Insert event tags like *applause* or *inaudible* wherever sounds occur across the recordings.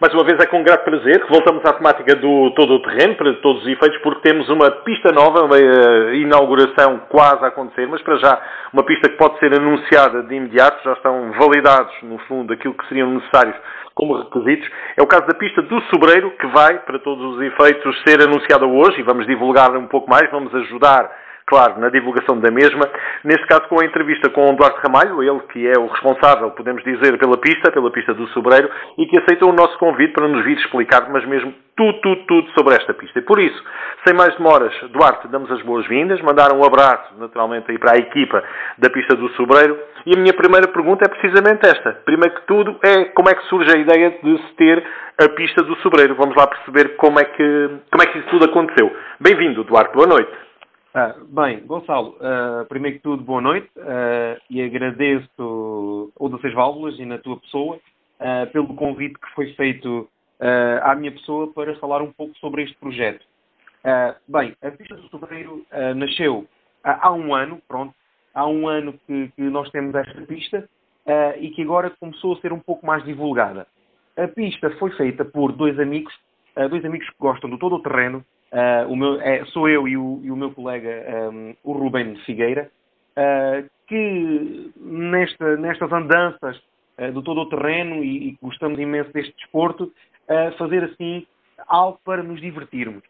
Mais uma vez é com grato prazer que voltamos à temática do todo o terreno, para todos os efeitos, porque temos uma pista nova, uma uh, inauguração quase a acontecer, mas para já uma pista que pode ser anunciada de imediato, já estão validados, no fundo, aquilo que seriam necessários como requisitos. É o caso da pista do Sobreiro, que vai, para todos os efeitos, ser anunciada hoje e vamos divulgar um pouco mais, vamos ajudar claro, na divulgação da mesma. Neste caso, com a entrevista com o Duarte Ramalho, ele que é o responsável, podemos dizer, pela pista, pela pista do Sobreiro, e que aceitou o nosso convite para nos vir explicar, mas mesmo tudo, tudo, tudo sobre esta pista. E por isso, sem mais demoras, Duarte, damos as boas-vindas, mandar um abraço, naturalmente, aí para a equipa da pista do Sobreiro. E a minha primeira pergunta é precisamente esta. Primeiro que tudo, é como é que surge a ideia de se ter a pista do Sobreiro. Vamos lá perceber como é que, como é que isso tudo aconteceu. Bem-vindo, Duarte, boa noite. Ah, bem, Gonçalo, uh, primeiro que tudo, boa noite uh, e agradeço o Seis Válvulas e na tua pessoa uh, pelo convite que foi feito à minha pessoa para falar um pouco sobre este projeto. bem, a Pista do Sobreiro nasceu há um ano, pronto, há um ano que, que nós temos esta pista e que agora começou a ser um pouco mais divulgada. A pista foi feita por dois amigos, dois amigos que gostam do todo o terreno, Uh, meu, é, sou eu e o, e o meu colega, um, o Ruben Figueira, uh, que nesta, nestas andanças uh, do todo o terreno e, e gostamos imenso deste desporto, fazer assim algo para nos divertirmos.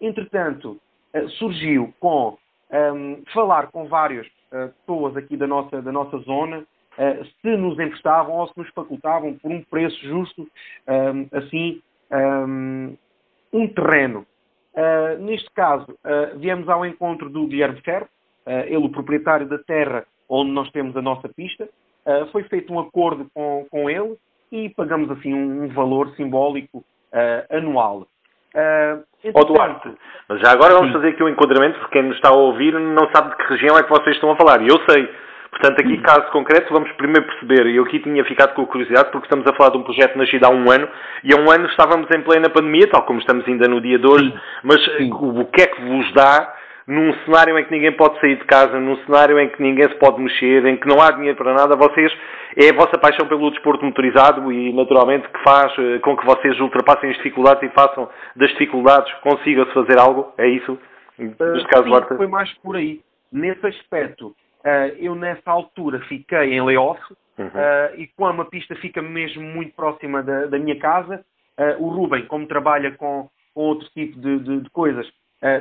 entretanto, surgiu com um, falar com várias pessoas aqui da nossa, da nossa zona, se nos emprestavam ou se nos facultavam por um preço justo, um, assim, um, um terreno Uh, neste caso, uh, viemos ao encontro do Guilherme Ferro, uh, ele o proprietário da terra onde nós temos a nossa pista. foi feito um acordo com, com ele e pagamos assim um, um valor simbólico anual. Uh, oh, Duarte, já agora vamos sim. fazer aqui um enquadramento, porque quem nos está a ouvir não sabe de que região é que vocês estão a falar. E eu sei. Portanto, aqui, caso concreto, vamos primeiro perceber, e eu aqui tinha ficado com a curiosidade, porque estamos a falar de um projeto nascido há um ano, e há um ano estávamos em plena pandemia, tal como estamos ainda no dia de hoje, Sim. mas Sim. o que é que vos dá num cenário em que ninguém pode sair de casa, num cenário em que ninguém se pode mexer, em que não há dinheiro para nada, vocês, é a vossa paixão pelo desporto motorizado e, naturalmente, que faz eh, com que vocês ultrapassem as dificuldades e façam das dificuldades, consigam-se fazer algo? É isso? Neste caso, Sim, foi mais por aí. Nesse aspecto, Uh, eu, nessa altura, fiquei em layoff uhum. uh, e como a pista fica mesmo muito próxima da, da minha casa, uh, o Ruben, como trabalha com, com outro tipo de, de, de coisas,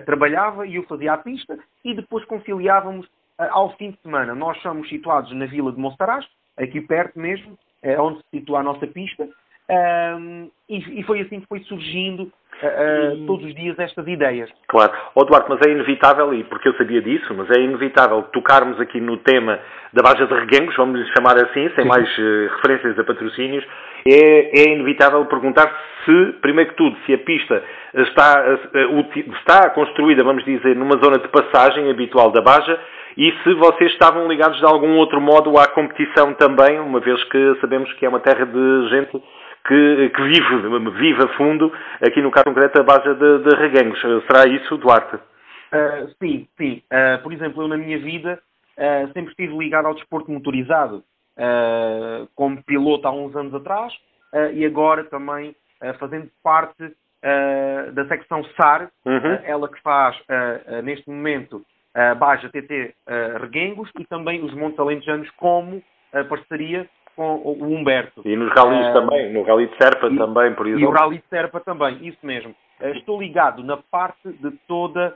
trabalhava e eu fazia a pista e depois conciliávamos ao fim de semana. Nós somos situados na vila de Monsaraz, aqui perto mesmo, onde se situa a nossa pista, e, e foi assim que foi surgindo uh, todos os dias estas ideias. Claro. Oh, Duarte, mas é inevitável, e porque eu sabia disso, mas é inevitável tocarmos aqui no tema da Baja de Reguengos, vamos lhe chamar assim, sem Sim. mais uh, referências a patrocínios, é, é, inevitável perguntar se, primeiro que tudo, se a pista está, uh, está construída, vamos dizer, numa zona de passagem habitual da Baja e se vocês estavam ligados de algum outro modo à competição também, uma vez que sabemos que é uma terra de gente que, que vive, vive a fundo, aqui no caso concreto, a base de, de Reguengos. Será isso, Duarte? Uh, sim, sim. Uh, por exemplo, eu na minha vida uh, sempre estive ligado ao desporto motorizado, como piloto há uns anos atrás, e agora também fazendo parte da secção SAR, uhum. ela que faz neste momento a Baja TT Reguengos e também os Montes Alentejanos como parceria com o Humberto. E nos ralis uh, também, no Rally de Serpa e, também, por exemplo. E o Rally de Serpa também, isso mesmo. Uh, estou ligado na parte de toda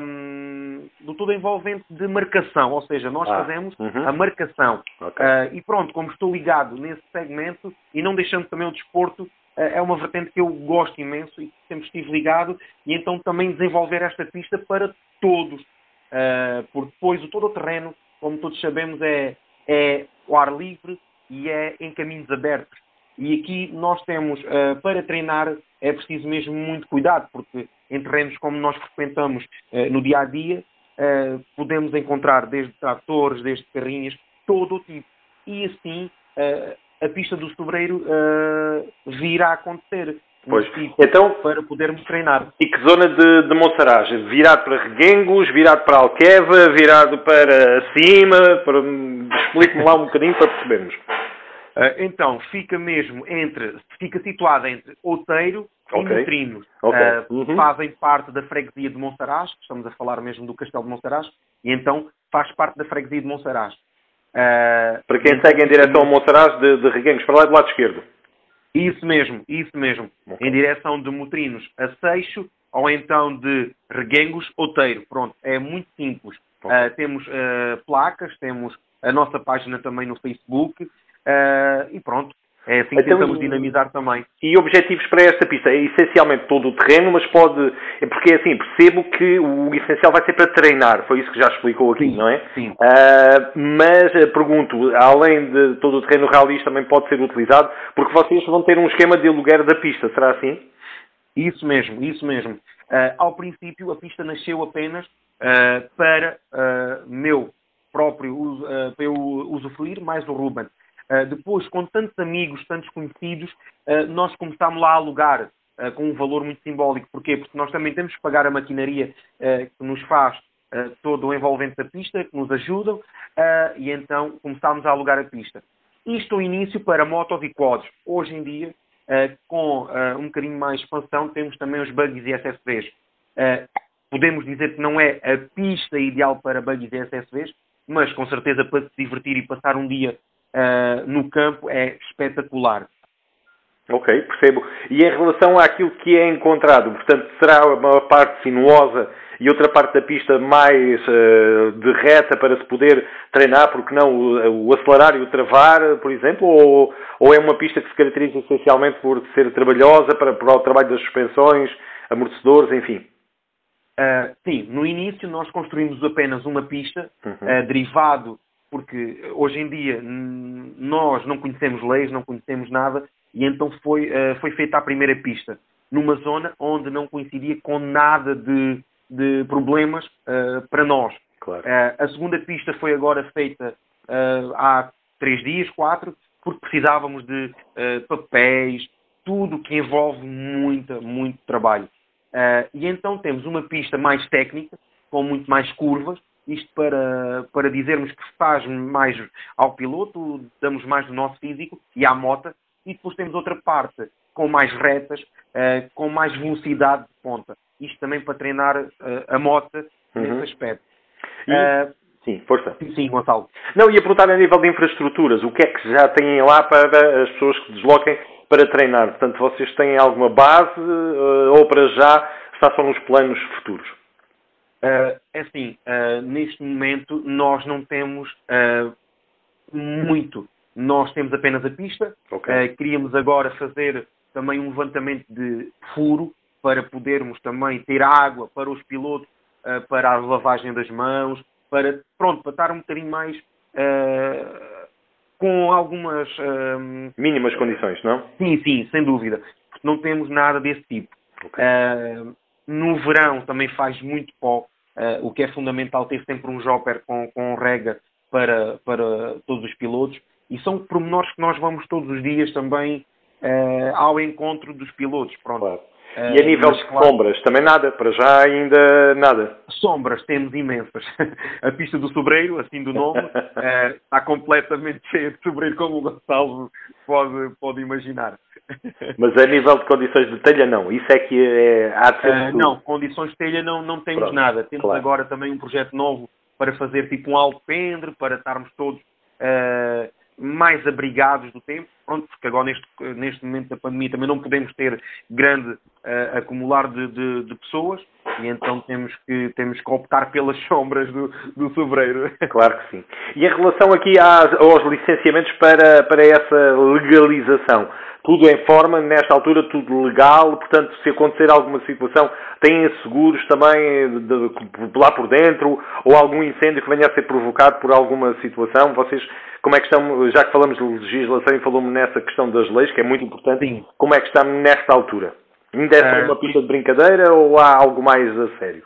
um, do todo envolvente de marcação, ou seja, nós ah, fazemos uhum. a marcação. Okay. Uh, e pronto, como estou ligado nesse segmento e não deixando também o desporto, é uma vertente que eu gosto imenso e sempre estive ligado, e então também desenvolver esta pista para todos. porque depois o todo o terreno, como todos sabemos, é, é o ar livre, e é em caminhos abertos. E aqui nós temos, uh, para treinar, é preciso mesmo muito cuidado, porque em terrenos como nós frequentamos uh, no dia a dia, uh, podemos encontrar desde tratores, desde carrinhas, todo o tipo. E assim a pista do sobreiro virá a acontecer. Pois. Então, para podermos treinar. E que zona de, de Monsaraz? Virado para Reguengos, virado para Alqueva, virado para cima? Para... Explique-me lá um bocadinho para percebermos. Uh, então, fica mesmo entre, fica situada entre Outeiro okay. e Motrinos. Okay. Uh, uhum. Fazem parte da freguesia de Monsaraz, estamos a falar mesmo do Castelo de Monsaraz, e então faz parte da freguesia de Monsaraz. Uh, para quem segue em direção a Monsaraz, de, de Reguengos para lá do lado esquerdo. Isso mesmo, isso mesmo. Okay. Em direção de Motrinos a Seixo, ou então de Reguengos, Outeiro. Pronto, é muito simples. Uh, temos uh, placas, temos a nossa página também no Facebook uh, e pronto. É assim que então, tentamos dinamizar também. E objetivos para esta pista? É essencialmente todo o terreno, mas pode. É porque assim, percebo que o essencial vai ser para treinar, foi isso que já explicou aqui, sim, não é? Sim. Uh, mas pergunto, além de todo o terreno rally também pode ser utilizado, porque vocês vão ter um esquema de aluguer da pista, será assim? Isso mesmo, isso mesmo. Uh, ao princípio, a pista nasceu apenas uh, para meu próprio para eu usufruir, mais o Ruben. Depois, com tantos amigos, tantos conhecidos, nós começámos lá a alugar com um valor muito simbólico. Porquê? Porque nós também temos que pagar a maquinaria que nos faz todo o envolvente da pista, que nos ajudam, e então começámos a alugar a pista. Isto o início para motos e quads. Hoje em dia, uh, com uh, um bocadinho mais de expansão, temos também os buggies e SSVs. Uh, podemos dizer que não é a pista ideal para buggies e SSVs, mas com certeza para se divertir e passar um dia no campo é espetacular. Ok, percebo. E em relação àquilo que é encontrado, portanto, será uma parte sinuosa e outra parte da pista mais uh, de reta para se poder treinar, porque não o, o, acelerar e o travar, por exemplo, ou, ou é uma pista que se caracteriza essencialmente por ser trabalhosa para, para o trabalho das suspensões, amortecedores, enfim? Uh, sim, no início nós construímos apenas uma pista, uhum. uh, derivado, porque hoje em dia nós não conhecemos leis, não conhecemos nada, e então foi, uh, foi feita a primeira pista, numa zona onde não coincidia com nada de, de problemas uh, para nós. Claro. Uh, a segunda pista foi agora feita há três dias, quatro, porque precisávamos de papéis, tudo que envolve muita, muito trabalho. e então temos uma pista mais técnica, com muito mais curvas, isto para, para dizermos que faz mais ao piloto, damos mais do nosso físico e à moto, e depois temos outra parte com mais retas, uh, com mais velocidade de ponta. Isto também para treinar uh, a moto uhum. nesse aspecto. E... Uh, sim, força. Sim, Gonçalo. Não, ia perguntar a nível de infraestruturas, o que é que já têm lá para as pessoas que desloquem para treinar? Portanto, vocês têm alguma base ou para já está só nos planos futuros? Uh, é assim, uh, neste momento nós não temos uh, muito nós temos apenas a pista. Okay. Queríamos agora fazer também um levantamento de furo para podermos também ter água para os pilotos, para a lavagem das mãos, para, pronto, para estar um bocadinho mais com algumas... Mínimas condições, não? Sim, sim, sem dúvida. Porque não temos nada desse tipo. Okay. No verão também faz muito pó, o que é fundamental ter sempre um jopper com, com rega para, para todos os pilotos e são pormenores que nós vamos todos os dias também uh, ao encontro dos pilotos. Pronto. Claro. Uh, e a nível de claro, sombras, também nada, para já ainda nada. Sombras temos imensas. *laughs* a pista do sobreiro, assim do nome, uh, *laughs* está completamente *laughs* cheia de sobreiro, como o Gonçalo pode, pode imaginar. Mas a nível de condições de telha, não. Isso é que é, há de ser uh, Não, condições de telha não, não temos Pronto, nada. Temos claro. agora também um projeto novo para fazer tipo um alpendre, para estarmos todos uh, mais abrigados do tempo, pronto, porque agora neste, neste momento da pandemia também não podemos ter grande uh, acumular de, de, de, pessoas e então temos que, temos que optar pelas *laughs* sombras do, do sobreiro. Claro que sim. E em relação aqui às, aos licenciamentos para, para essa legalização, tudo em forma, nesta altura tudo legal, portanto, se acontecer alguma situação, têm seguros também de, de, lá por dentro, ou algum incêndio que venha a ser provocado por alguma situação, vocês como é que estão, já que falamos de legislação e falamos nessa questão das leis, que é muito importante, Sim. como é que está nesta altura? Ainda é uma pista de brincadeira ou há algo mais a sério?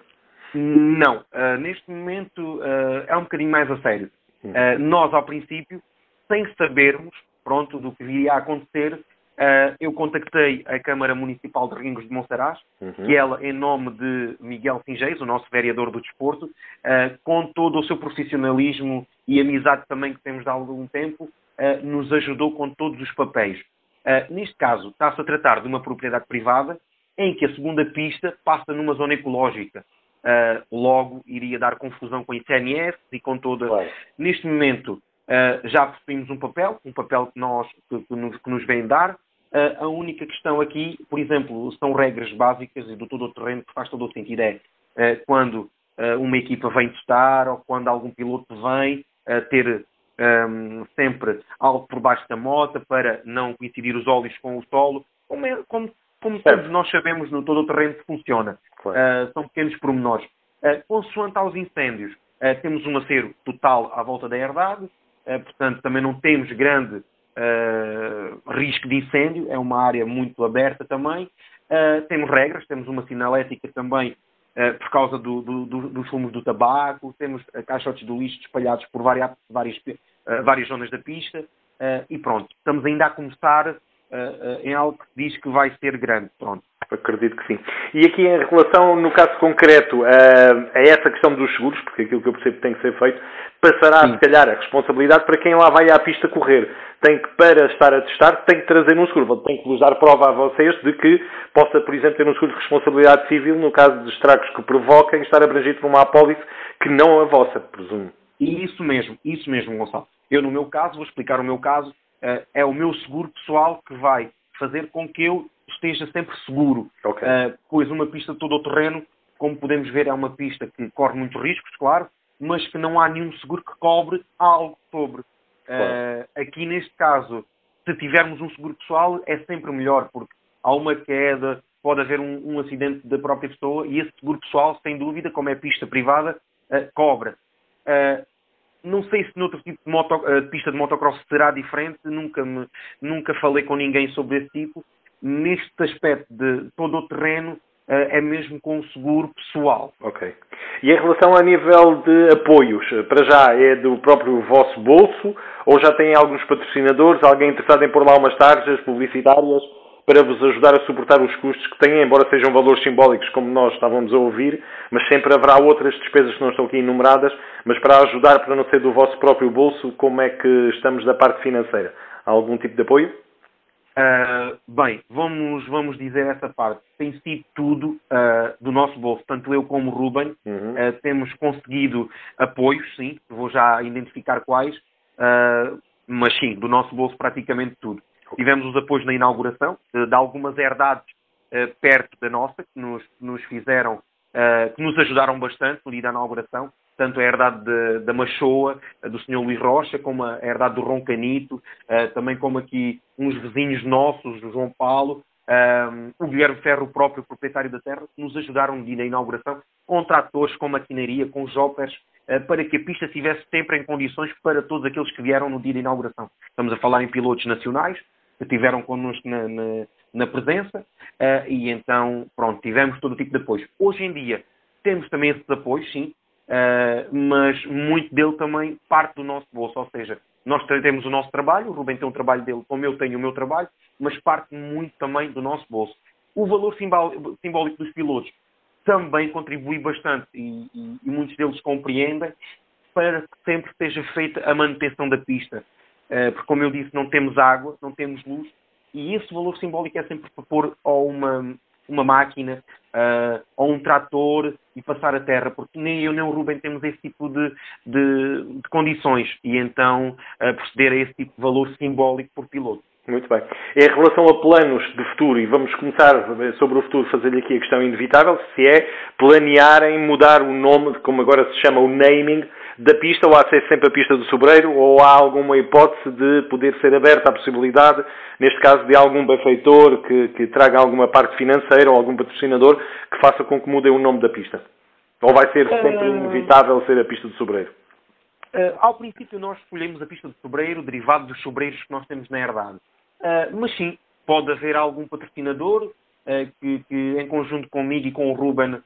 Não, uh, neste momento uh, é um bocadinho mais a sério. Uh, nós, ao princípio, sem sabermos, pronto, do que viria a acontecer, Uh, eu contactei a Câmara Municipal de Ringos de Monsaraz, uhum. que ela, em nome de Miguel Singeis, o nosso vereador do desporto, uh, com todo o seu profissionalismo e amizade também que temos de algum tempo, nos ajudou com todos os papéis. neste caso, está-se a tratar de uma propriedade privada em que a segunda pista passa numa zona ecológica. logo, iria dar confusão com a ICNS e com toda. Claro. Neste momento, já possuímos um papel, um papel que, nós, que, que, nos, que nos vem dar. A única questão aqui, por exemplo, são regras básicas e do todo o terreno que faz todo o sentido. É quando uma equipa vem testar ou quando algum piloto vem ter um, sempre algo por baixo da moto para não coincidir os óleos com o solo, como, é, como, como todos nós sabemos no todo o terreno que funciona. Claro. Uh, são pequenos pormenores. Uh, consoante aos incêndios, uh, temos um acero total à volta da herdade, portanto também não temos grande risco de incêndio, é uma área muito aberta também. temos regras, temos uma sinalética também Uh, por causa do, do, do, dos fumos do tabaco, temos caixotes de lixo espalhados por várias, várias, uh, várias zonas da pista uh, e pronto, estamos ainda a começar em algo que diz que vai ser grande. Pronto. Acredito que sim. E aqui em relação, no caso concreto, a, a essa questão dos seguros, porque aquilo que eu percebo que tem que ser feito, passará, sim. se calhar, a responsabilidade para quem lá vai à pista correr. Tem que, para estar a testar, tem que trazer um seguro. Tem que vos dar prova a vocês de que possa, por exemplo, ter um seguro de responsabilidade civil no caso de estragos que provoquem estar abrangido por uma apólice que não a vossa, presumo. Isso mesmo, isso mesmo, Gonçalo. Eu, no meu caso, vou explicar o meu caso, eh, é o meu seguro pessoal que vai fazer com que eu esteja sempre seguro. Okay. Uh, pois uma pista todo o terreno, como podemos ver, é uma pista que corre muitos riscos, claro, mas que não há nenhum seguro que cobre algo sobre. Claro. Uh, aqui neste caso, se tivermos um seguro pessoal, é sempre melhor, porque há uma queda, pode haver um, um acidente da própria pessoa e esse seguro pessoal, sem dúvida, como é pista privada, uh, cobra. Uh, não sei se noutro tipo de, moto, de, pista de motocross será diferente, nunca, me, nunca falei com ninguém sobre esse tipo, neste aspecto de todo o terreno, eh, é mesmo com o seguro pessoal. Ok. E em relação a nível de apoios, para já é do próprio vosso bolso ou já têm alguns patrocinadores, alguém interessado em pôr lá umas tarjas publicitárias para vos ajudar a suportar os custos que têm, embora sejam valores simbólicos, como nós estávamos a ouvir, mas sempre haverá outras despesas que não estão aqui enumeradas, mas para ajudar, para não ser do vosso próprio bolso, como é que estamos da parte financeira? Há algum tipo de apoio? Uh, bem, vamos, vamos dizer essa parte. Tem sido tudo uh, do nosso bolso. Tanto eu como o Ruben uhum. uh, temos conseguido apoios, sim, vou já identificar quais, mas sim, do nosso bolso praticamente tudo. Tivemos os apoios na inauguração, de algumas herdades perto da nossa, que nos, nos fizeram, que nos ajudaram bastante no dia da inauguração tanto a herdade de, da Machoa, do Sr. Luís Rocha, como a herdade do Roncanito, uh, também como aqui uns vizinhos nossos, do João Paulo, um, o Guilherme Ferro, o próprio proprietário da terra, nos ajudaram no dia da inauguração com tratores, com maquinaria, com joppers, uh, para que a pista estivesse sempre em condições para todos aqueles que vieram no dia da inauguração. Estamos a falar em pilotos nacionais, que estiveram connosco na, na, na presença, uh, e então, pronto, tivemos todo o tipo de apoio. Hoje em dia, temos também esses apoios, sim, Uh, mas muito dele também parte do nosso bolso, ou seja, nós temos o nosso trabalho, o Rubem tem o trabalho dele, como eu tenho o meu trabalho, mas parte muito também do nosso bolso. O valor simbólico dos pilotos também contribui bastante e, e, e muitos deles compreendem para que sempre seja feita a manutenção da pista. Uh, porque, como eu disse, não temos água, não temos luz, e esse valor simbólico é sempre para pôr a uma, uma máquina uh, ou um trator e passar a terra, porque nem eu nem o Ruben temos esse tipo de, de, de condições e então uh, proceder a esse tipo de valor simbólico por piloto. Muito bem. Em relação a planos de futuro, e vamos começar sobre o futuro, fazer-lhe aqui a questão inevitável, se é planearem mudar o nome, como agora se chama o naming, da pista, ou há de ser sempre a pista do Sobreiro, ou há alguma hipótese de poder ser aberta a possibilidade, neste caso, de algum benfeitor que, que traga alguma parte financeira ou algum patrocinador que faça com que mudem o nome da pista? Ou vai ser sempre uh... inevitável ser a pista do Sobreiro? Uh, ao princípio nós escolhemos a pista do Sobreiro, derivado dos sobreiros que nós temos na herdade. Uh, mas sim, pode haver algum patrocinador uh, que, que, em conjunto comigo e com o Ruben,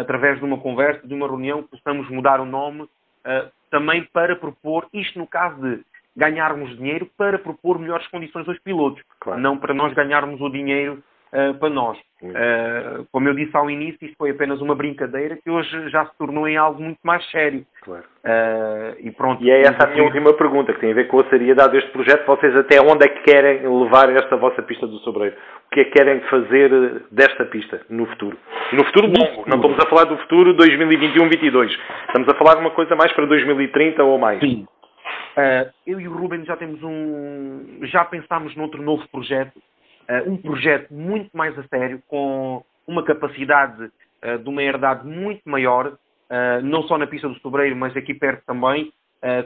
através de uma conversa, de uma reunião, possamos mudar o nome uh, também para propor, isto no caso de ganharmos dinheiro, para propor melhores condições aos pilotos. Claro. Não para nós ganharmos o dinheiro uh, para nós. Uh, como eu disse ao início, isto foi apenas uma brincadeira que hoje já se tornou em algo muito mais sério. Claro. Uh, e, pronto, e é essa a minha última pergunta, que tem a ver com a seriedade deste projeto. Vocês até onde é que querem levar esta vossa pista do Sobreiro? O que é que querem fazer desta pista no futuro? No futuro longo, não estamos a falar do futuro 2021-22. Estamos a falar de uma coisa mais para 2030 ou mais. Sim. Uh, eu e o Ruben já temos um. Já pensámos noutro novo projeto um projeto muito mais a sério, com uma capacidade uh, de uma herdade muito maior, uh, não só na pista do Sobreiro, mas aqui perto também,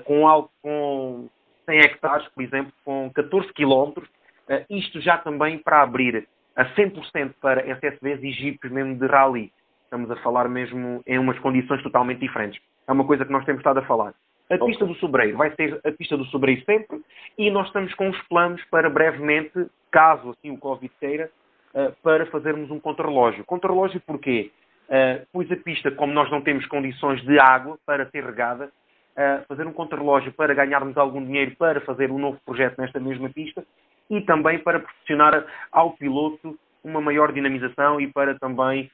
com algo com 100 hectares, por exemplo, com 14 quilómetros, isto já também para abrir a 100% para SSVs e jipes mesmo de rally. Estamos a falar mesmo em umas condições totalmente diferentes. É uma coisa que nós temos estado a falar. A pista do Sobreiro vai ser a pista do Sobreiro sempre e nós estamos com os planos para brevemente, caso assim o Covid queira, uh, para fazermos um contrarrelógio. Contrarrelógio porquê? Uh, pois a pista, como nós não temos condições de água para ser regada, uh, fazer um contrarrelógio para ganharmos algum dinheiro para fazer um novo projeto nesta mesma pista e também para proporcionar ao piloto uma maior dinamização e para também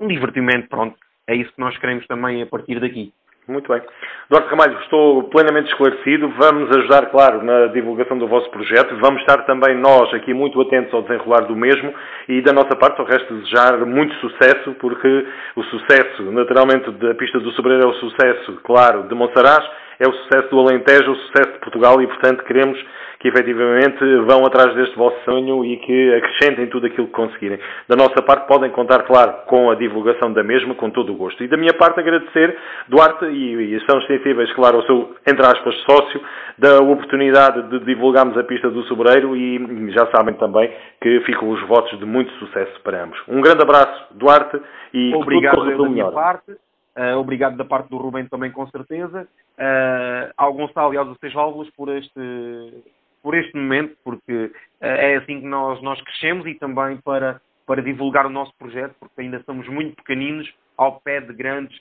um divertimento. Pronto, é isso que nós queremos também a partir daqui. Muito bem. Duarte Ramalho, estou plenamente esclarecido. Vamos ajudar, claro, na divulgação do vosso projeto. Vamos estar também nós aqui muito atentos ao desenrolar do mesmo e da nossa parte, ao resto, desejar muito sucesso, porque o sucesso, naturalmente, da pista do Sobreiro é o sucesso, claro, de Monsaraz, é o sucesso do Alentejo, o sucesso de Portugal e, portanto, queremos que efetivamente vão atrás deste vosso sonho e que acrescentem tudo aquilo que conseguirem. Da nossa parte podem contar, claro, com a divulgação da mesma, com todo o gosto. E da minha parte agradecer, Duarte, e, e estamos sensíveis, claro, ao seu, entre aspas, sócio, da oportunidade de divulgarmos a pista do Sobreiro e já sabem também que ficam os votos de muito sucesso para ambos. Um grande abraço, Duarte, e Obrigado da minha parte. Uh, obrigado da parte do Rubem também, com certeza. Uh, ao Gonçalo e aos Seis Válvulas por este, por este momento, porque uh, é assim que nós, nós crescemos e também para, para divulgar o nosso projeto, porque ainda somos muito pequeninos ao pé de grandes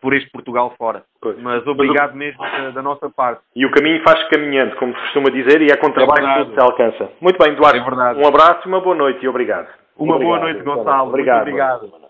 por este Portugal fora. Pois. Mas obrigado mesmo da, da, nossa parte. E o caminho faz caminhando, como se costuma dizer, e é com trabalho é que tudo se alcança. Muito bem, Duarte. É um abraço, uma boa noite e obrigado. Uma obrigado, boa noite, Gonçalo. Obrigado. Muito obrigado.